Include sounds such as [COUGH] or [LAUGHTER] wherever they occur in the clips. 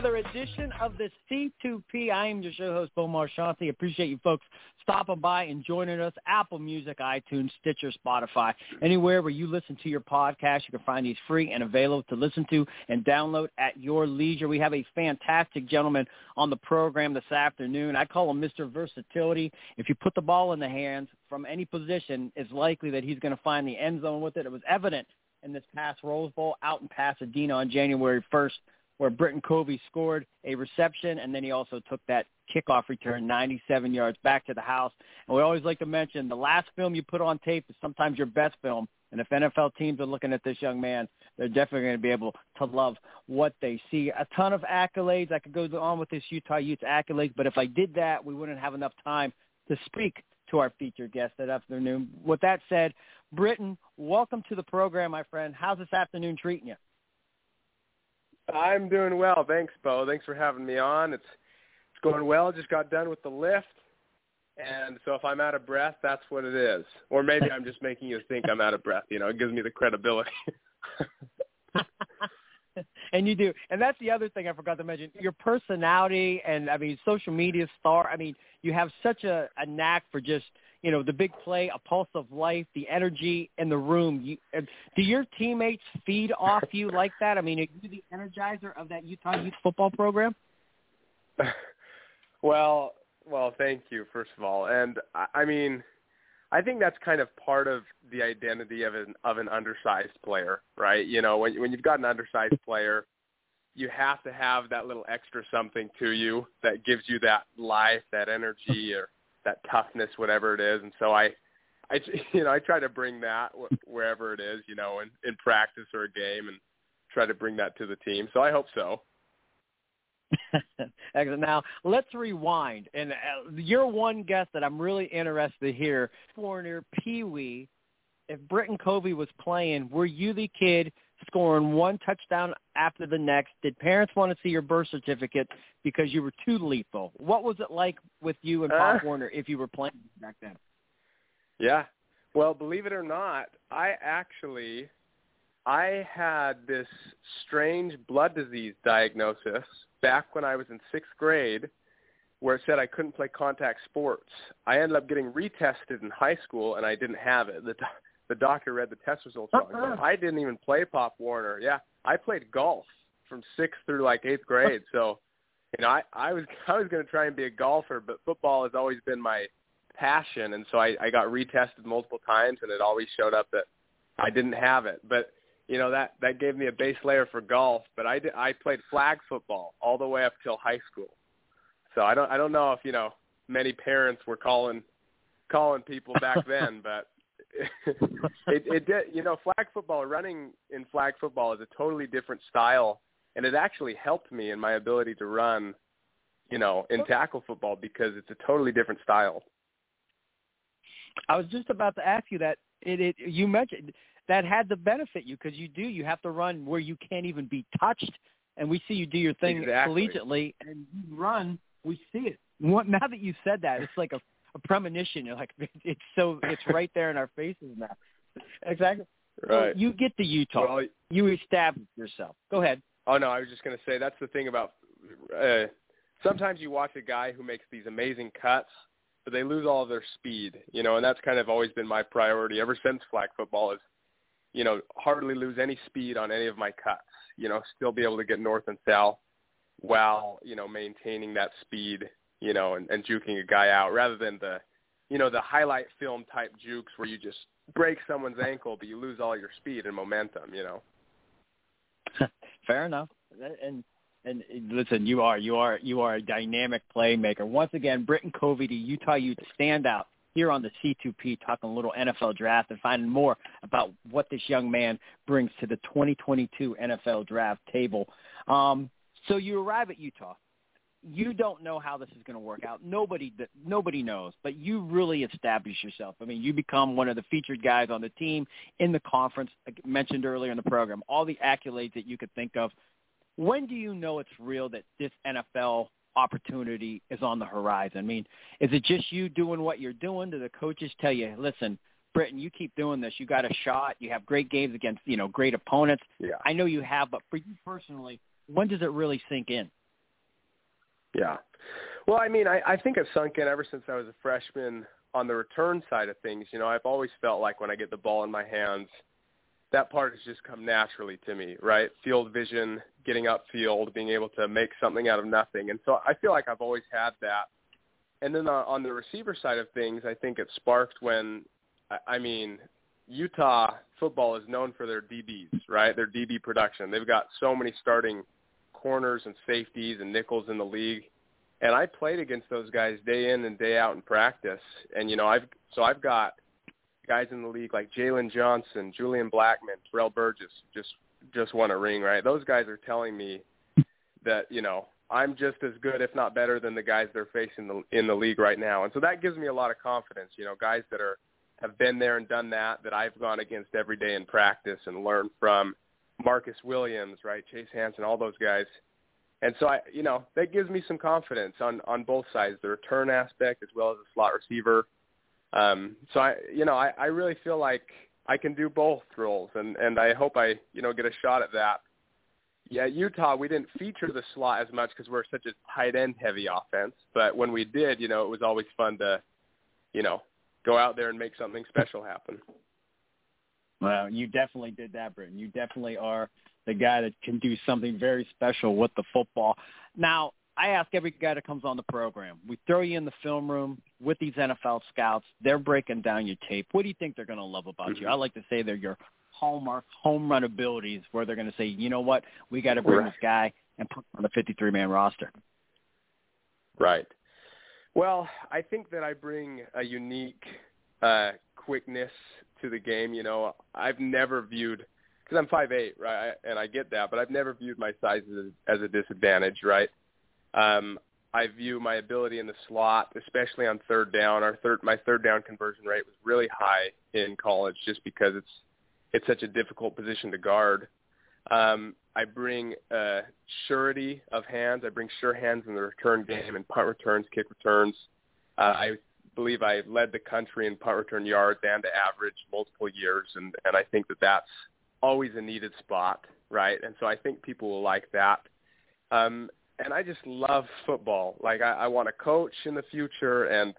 Another edition of the C2P. I am your show host, Bo Marchionte. Appreciate you folks stopping by and joining us. Apple Music, iTunes, Stitcher, Spotify, anywhere where you listen to your podcast, you can find these free and available to listen to and download at your leisure. We have a fantastic gentleman on the program this afternoon. I call him Mr. Versatility. If you put the ball in the hands from any position, it's likely that he's going to find the end zone with it. It was evident in this past Rose Bowl out in Pasadena on January 1st where Britain Covey scored a reception, and then he also took that kickoff return 97 yards back to the house. And we always like to mention the last film you put on tape is sometimes your best film. And if NFL teams are looking at this young man, they're definitely going to be able to love what they see. A ton of accolades. I could go on with this Utah Utes accolades, but if I did that, we wouldn't have enough time to speak to our featured guest that afternoon. With that said, Britain, welcome to the program, my friend. How's this afternoon treating you? I'm doing well. Thanks, Bo. Thanks for having me on. It's it's going well. Just got done with the lift. And so if I'm out of breath, that's what it is. Or maybe I'm just making you think I'm out of breath. You know, it gives me the credibility. [LAUGHS] and you do. And that's the other thing I forgot to mention. Your personality and I mean social media star. I mean, you have such a, a knack for just you know the big play, a pulse of life, the energy in the room. You, do your teammates feed off you [LAUGHS] like that? I mean, are you the energizer of that Utah Utes football program? [LAUGHS] well, well, thank you first of all, and I, I mean, I think that's kind of part of the identity of an of an undersized player, right? You know, when when you've got an undersized player, you have to have that little extra something to you that gives you that life, that energy, or that toughness, whatever it is. And so I, I, [LAUGHS] you know, I try to bring that wherever it is, you know, in, in practice or a game, and try to bring that to the team. So I hope so. [LAUGHS] Excellent. Now let's rewind, and uh, you're one guest that I'm really interested to hear. Warner Pee Wee, if Britain Covey was playing, were you the kid scoring one touchdown after the next? Did parents want to see your birth certificate because you were too lethal? What was it like with you and Pop uh, Warner if you were playing back then? Yeah. Well, believe it or not, I actually I had this strange blood disease diagnosis back when I was in 6th grade where it said I couldn't play contact sports. I ended up getting retested in high school and I didn't have it. The the doctor read the test results wrong. Uh-uh. I didn't even play Pop Warner. Yeah, I played golf from sixth through like eighth grade. So, you know, I I was [LAUGHS] I was going to try and be a golfer, but football has always been my passion, and so I I got retested multiple times, and it always showed up that I didn't have it. But you know that that gave me a base layer for golf. But I did, I played flag football all the way up till high school. So I don't I don't know if you know many parents were calling calling people back [LAUGHS] then, but [LAUGHS] it, it did, you know, flag football, running in flag football is a totally different style, and it actually helped me in my ability to run, you know, in tackle football because it's a totally different style. I was just about to ask you that. It, it you mentioned that had to benefit you because you do. You have to run where you can't even be touched, and we see you do your thing exactly. collegiately, and you run. We see it. Now that you said that, it's like a a premonition. You're like, [LAUGHS] it's so it's right there in our faces now. Exactly. Right. you get to Utah. Well, you establish yourself. Go ahead. Oh no, I was just going to say that's the thing about. Uh, sometimes you watch a guy who makes these amazing cuts, but they lose all of their speed. You know, and that's kind of always been my priority ever since flag football. Is you know hardly lose any speed on any of my cuts. You know, still be able to get north and south while you know maintaining that speed you know, and, and juking a guy out rather than the, you know, the highlight film type jukes where you just break someone's ankle but you lose all your speed and momentum, you know. [LAUGHS] Fair enough. And And listen, you are you are you are a dynamic playmaker. Once again, Britain Covey to Utah Ute stand out here on the C2P talking a little NFL draft and finding more about what this young man brings to the 2022 NFL draft table. Um, so you arrive at Utah. You don't know how this is going to work out. Nobody nobody knows, but you really establish yourself. I mean, you become one of the featured guys on the team in the conference. Like mentioned earlier in the program, all the accolades that you could think of. When do you know it's real that this NFL opportunity is on the horizon? I mean, is it just you doing what you're doing? Do the coaches tell you, listen, Britain, you keep doing this. You got a shot. You have great games against, you know, great opponents. Yeah. I know you have, but for you personally, when does it really sink in? Yeah. Well, I mean, I, I think it's sunk in ever since I was a freshman on the return side of things. You know, I've always felt like when I get the ball in my hands – that part has just come naturally to me, right? Field vision, getting upfield, being able to make something out of nothing. And so I feel like I've always had that. And then uh, on the receiver side of things, I think it sparked when, I mean, Utah football is known for their DBs, right? Their DB production. They've got so many starting corners and safeties and nickels in the league. And I played against those guys day in and day out in practice. And, you know, I've, so I've got guys in the league like Jaylon Johnson, Julian Blackmon, Terrell Burgess just just won a ring, right? Those guys are telling me that you know I'm just as good, if not better, than the guys they're facing the, in the league right now, and so that gives me a lot of confidence. You know, guys that are have been there and done that that I've gone against every day in practice and learned from. Marcus Williams, right? Chase Hansen, all those guys. And so I, you know, that gives me some confidence on on both sides, the return aspect as well as the slot receiver um, so I, you know, I, I really feel like I can do both roles, and and I hope I, you know, get a shot at that. Yeah, Utah, we didn't feature the slot as much because we're such a tight end heavy offense. But when we did, you know, it was always fun to, you know, go out there and make something special happen. Well, you definitely did that, Britain. You definitely are the guy that can do something very special with the football. Now, I ask every guy that comes on the program. We throw you in the film room with these NFL scouts. They're breaking down your tape. What do you think they're going to love about mm-hmm. you? I like to say they're your hallmark home run abilities, where they're going to say, you know what, we got to bring right. this guy and put him on the 53 man roster. Right. Well, I think that I bring a unique uh, quickness to the game. You know, I've never viewed because I'm five eight, right, and I get that, but I've never viewed my size as, as a disadvantage, right? Um, I view my ability in the slot, especially on third down. Our third, my third down conversion rate was really high in college, just because it's it's such a difficult position to guard. Um, I bring uh, surety of hands. I bring sure hands in the return game and punt returns, kick returns. Uh, I believe I led the country in punt return yards and to average multiple years, and and I think that that's always a needed spot, right? And so I think people will like that. Um, and I just love football. Like I, I want to coach in the future, and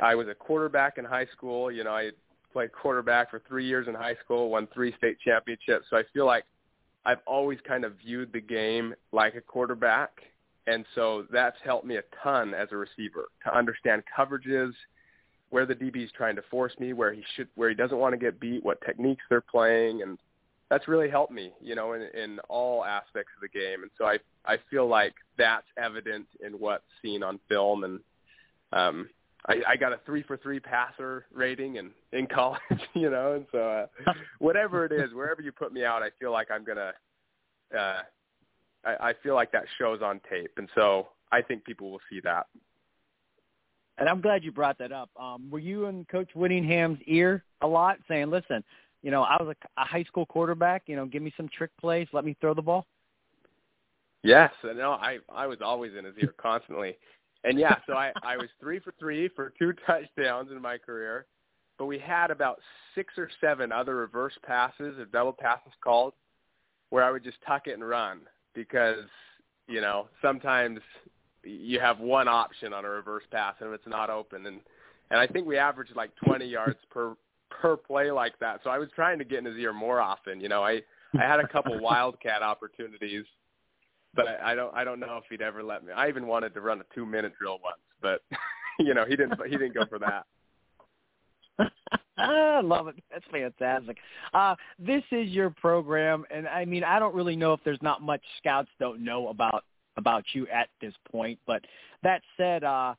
I was a quarterback in high school. You know, I played quarterback for three years in high school, won three state championships. So I feel like I've always kind of viewed the game like a quarterback, and so that's helped me a ton as a receiver to understand coverages, where the DB is trying to force me, where he should, where he doesn't want to get beat, what techniques they're playing, and that's really helped me, you know, in, in all aspects of the game. And so I I feel like that's evident in what's seen on film. And um, I, I got a three for three passer rating in in [LAUGHS] college, you know. And so uh, [LAUGHS] whatever it is, wherever you put me out, I feel like I'm gonna. Uh, I, I feel like that shows on tape, and so I think people will see that. And I'm glad you brought that up. Um, were you in Coach Whittingham's ear a lot, saying, "Listen, you know, I was a, a high school quarterback. You know, give me some trick plays. Let me throw the ball. Yes, no, I I was always in his ear constantly, and yeah, so I I was three for three for two [LAUGHS] touchdowns in my career, but we had about six or seven other reverse passes or double passes called, where I would just tuck it and run because you know sometimes you have one option on a reverse pass and if it's not open and and I think we averaged like 20 yards per per play like that. So I was trying to get in his ear more often. You know, I I had a couple [LAUGHS] wildcat opportunities, but I, I don't I don't know if he'd ever let me. I even wanted to run a two minute drill once, but [LAUGHS] you know he didn't he didn't go for that. [LAUGHS] I love it. That's fantastic. Uh, this is your program, and I mean, I don't really know if there's not much scouts don't know about about you at this point. But that said, uh,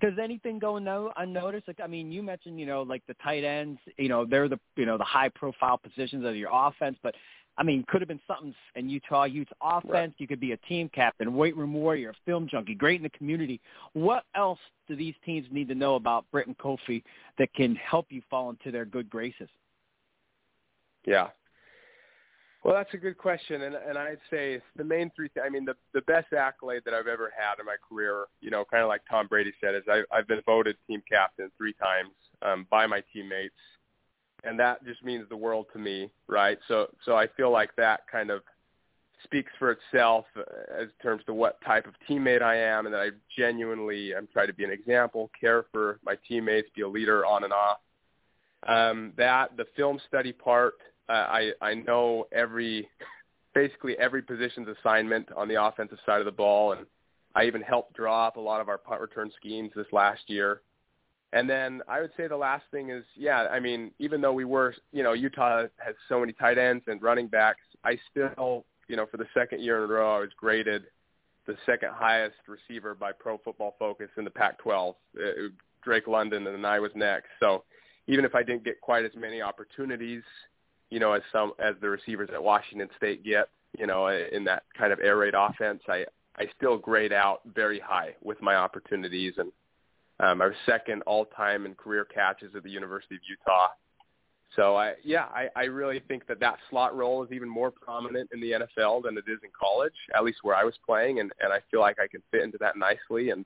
does anything go no unnoticed? Like, I mean, you mentioned, you know, like the tight ends, you know, they're the, you know, the high profile positions of your offense, but I mean, could have been something in Utah Utes offense. Right. You could be a team captain, weight room warrior, film junkie, great in the community. What else do these teams need to know about Britain Covey that can help you fall into their good graces? Yeah, well, that's a good question, and and I'd say the main three. Th- I mean, the the best accolade that I've ever had in my career, you know, kind of like Tom Brady said, is I, I've been voted team captain three times um, by my teammates, and that just means the world to me, right? So so I feel like that kind of speaks for itself uh, as terms to what type of teammate I am, and that I genuinely am trying to be an example, care for my teammates, be a leader on and off. Um, that the film study part I I know every basically every position's assignment on the offensive side of the ball, and I even helped draw up a lot of our punt return schemes this last year. And then I would say the last thing is, yeah, I mean, even though we were, you know, Utah has so many tight ends and running backs, I still, you know, for the second year in a row, I was graded the second highest receiver by Pro Football Focus in the Pac-12. It, uh, Drake London, and I was next. So even if I didn't get quite as many opportunities, you know, as some as the receivers at Washington State get, you know, in that kind of air raid offense, I I still grade out very high with my opportunities, and um, I was second all time in career catches at the University of Utah. So I yeah, I, I really think that that slot role is even more prominent in the NFL than it is in college, at least where I was playing, and and I feel like I can fit into that nicely. And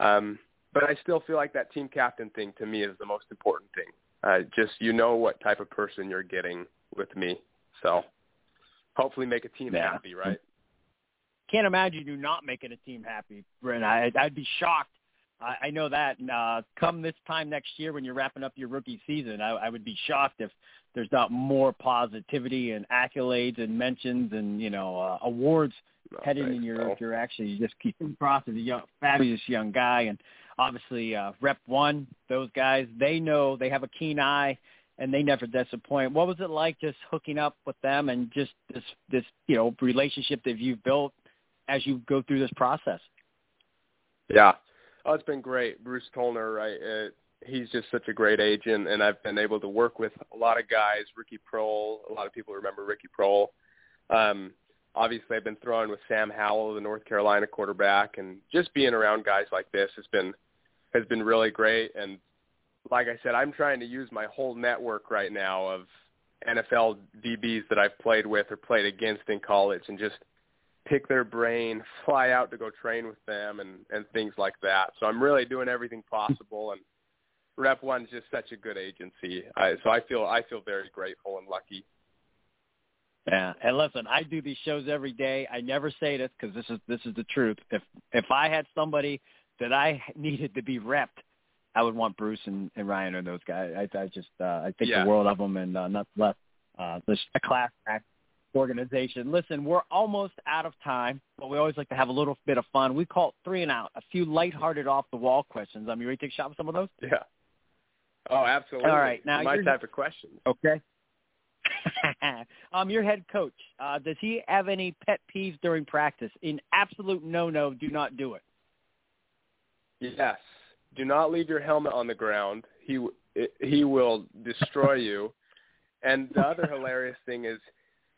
um, but I still feel like that team captain thing to me is the most important thing uh, just you know what type of person you're getting with me. So hopefully make a team yeah. happy, right? Can't imagine you not making a team happy, Brent. I, I'd be shocked. I, I know that. And, uh, come this time next year when you're wrapping up your rookie season, I, I would be shocked if there's not more positivity and accolades and mentions and you know uh, awards no, heading in your so. direction. You just keep across as a young, fabulous young guy, and obviously uh, Rep One, those guys, they know they have a keen eye and they never disappoint. What was it like just hooking up with them and just this this you know relationship that you've built as you go through this process? Yeah, oh, it's been great. Bruce Tollner, right? Uh, he's just such a great agent, and I've been able to work with a lot of guys. Ricky Proehl, a lot of people remember Ricky Proehl. Um, obviously, I've been throwing with Sam Howell, the North Carolina quarterback, and just being around guys like this has been has been really great. And like I said, I'm trying to use my whole network right now of NFL DBs that I've played with or played against in college and just pick their brain, [LAUGHS] fly out to go train with them and, and things like that. So I'm really doing everything possible and Rep One's just such a good agency. I, so I feel I feel very grateful and lucky. Yeah, and listen, I do these shows every day. I never say this because this is this is the truth. If if I had somebody that I [LAUGHS] needed to be repped, I would want Bruce and, and Ryan or those guys. I, I just uh, I think yeah. the world of them, and uh, not less. Uh, this a class act organization. Listen, we're almost out of time, but we always like to have a little bit of fun. We call it three and out, a few lighthearted off the wall questions. I'm um, you ready to take a shot with some of those? Yeah. Oh, absolutely. All right, now my type of question. Okay. [LAUGHS] um, your head coach, uh, does he have any pet peeves during practice? In absolute no-no, do not do it. Yes. Do not leave your helmet on the ground. He he will destroy [LAUGHS] you. And the other hilarious thing is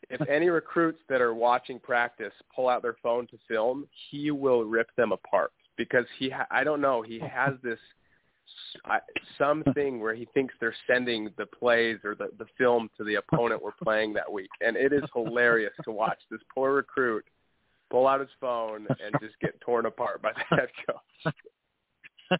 if any recruits that are watching practice pull out their phone to film, he will rip them apart because he ha- I don't know, he has this I, something where he thinks they're sending the plays or the the film to the opponent we're playing that week and it is hilarious to watch this poor recruit pull out his phone and just get torn apart by the head coach. Uh,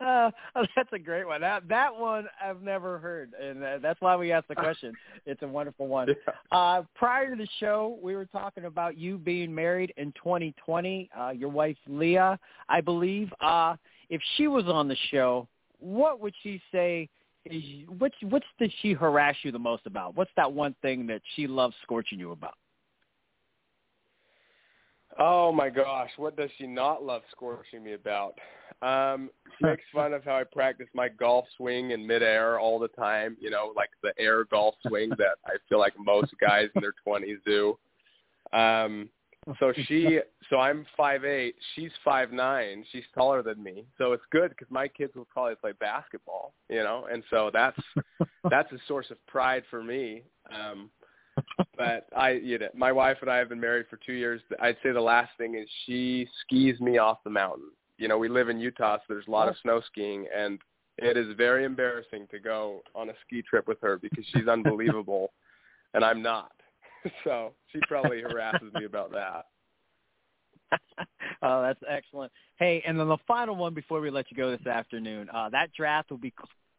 [LAUGHS] oh, that's a great one. That that one I've never heard, and uh, that's why we asked the question. It's a wonderful [LAUGHS] one. Uh, prior to the show, we were talking about you being married in 2020. Uh, your wife Leah, I believe. Uh, if she was on the show, what would she say? Is what's what's did she harass you the most about? What's that one thing that she loves scorching you about? Oh my gosh, what does she not love scorching me about? Um, she makes [LAUGHS] fun of how I practice my golf swing in midair all the time. You know, like the air golf swing that I feel like most guys in their [LAUGHS] twenties do. Um, so she, so I'm five eight. She's five nine. She's taller than me. So it's good because my kids will probably play basketball. You know, and so that's [LAUGHS] that's a source of pride for me. Um, but I, you know, my wife and I have been married for two years. I'd say the last thing is she skis me off the mountain. You know, we live in Utah, so there's a lot of snow skiing, and it is very embarrassing to go on a ski trip with her because she's [LAUGHS] unbelievable, and I'm not. [LAUGHS] So she probably harasses me about that. oh, that's excellent. Hey, and then the final one before we let you go this afternoon. Uh, that draft will be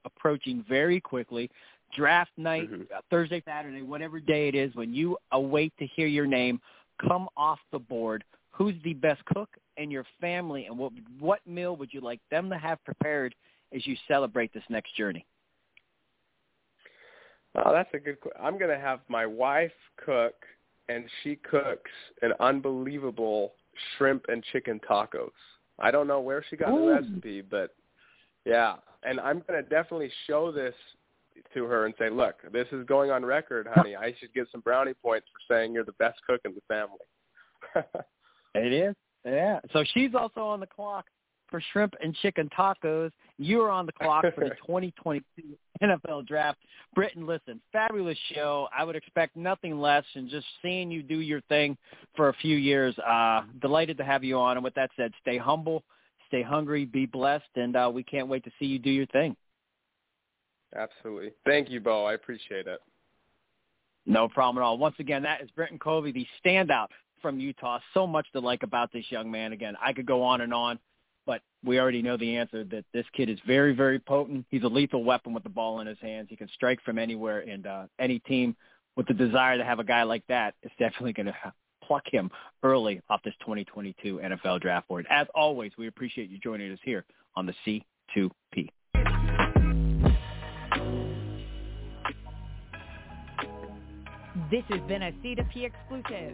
approaching very quickly draft night, mm-hmm. Uh, Thursday, Saturday, whatever day it is, when you await to hear your name come off the board, who's the best cook in your family, and what what meal would you like them to have prepared as you celebrate this next journey? Oh, that's a good. I'm going to have my wife cook, and she cooks an unbelievable shrimp and chicken tacos. I don't know where she got Ooh. the recipe, but yeah, and I'm going to definitely show this to her and say, "Look, this is going on record, honey. I should get some brownie points for saying you're the best cook in the family." [LAUGHS] it is, yeah. So she's also on the clock for shrimp and chicken tacos. You are on the clock for the [LAUGHS] 2022 NFL Draft. Britain, listen, fabulous show. I would expect nothing less than just seeing you do your thing for a few years. Uh, delighted to have you on. And with that said, stay humble, stay hungry, be blessed, and uh, we can't wait to see you do your thing. Absolutely. Thank you, Bo. I appreciate it. No problem at all. Once again, that is Britain Covey, the standout from Utah. So much to like about this young man. Again, I could go on and on, but we already know the answer that this kid is very, very potent. He's a lethal weapon with the ball in his hands. He can strike from anywhere, and uh, any team with the desire to have a guy like that is definitely going to pluck him early off this 2022 NFL draft board. As always, we appreciate you joining us here on the C2P. This has been a C2P exclusive.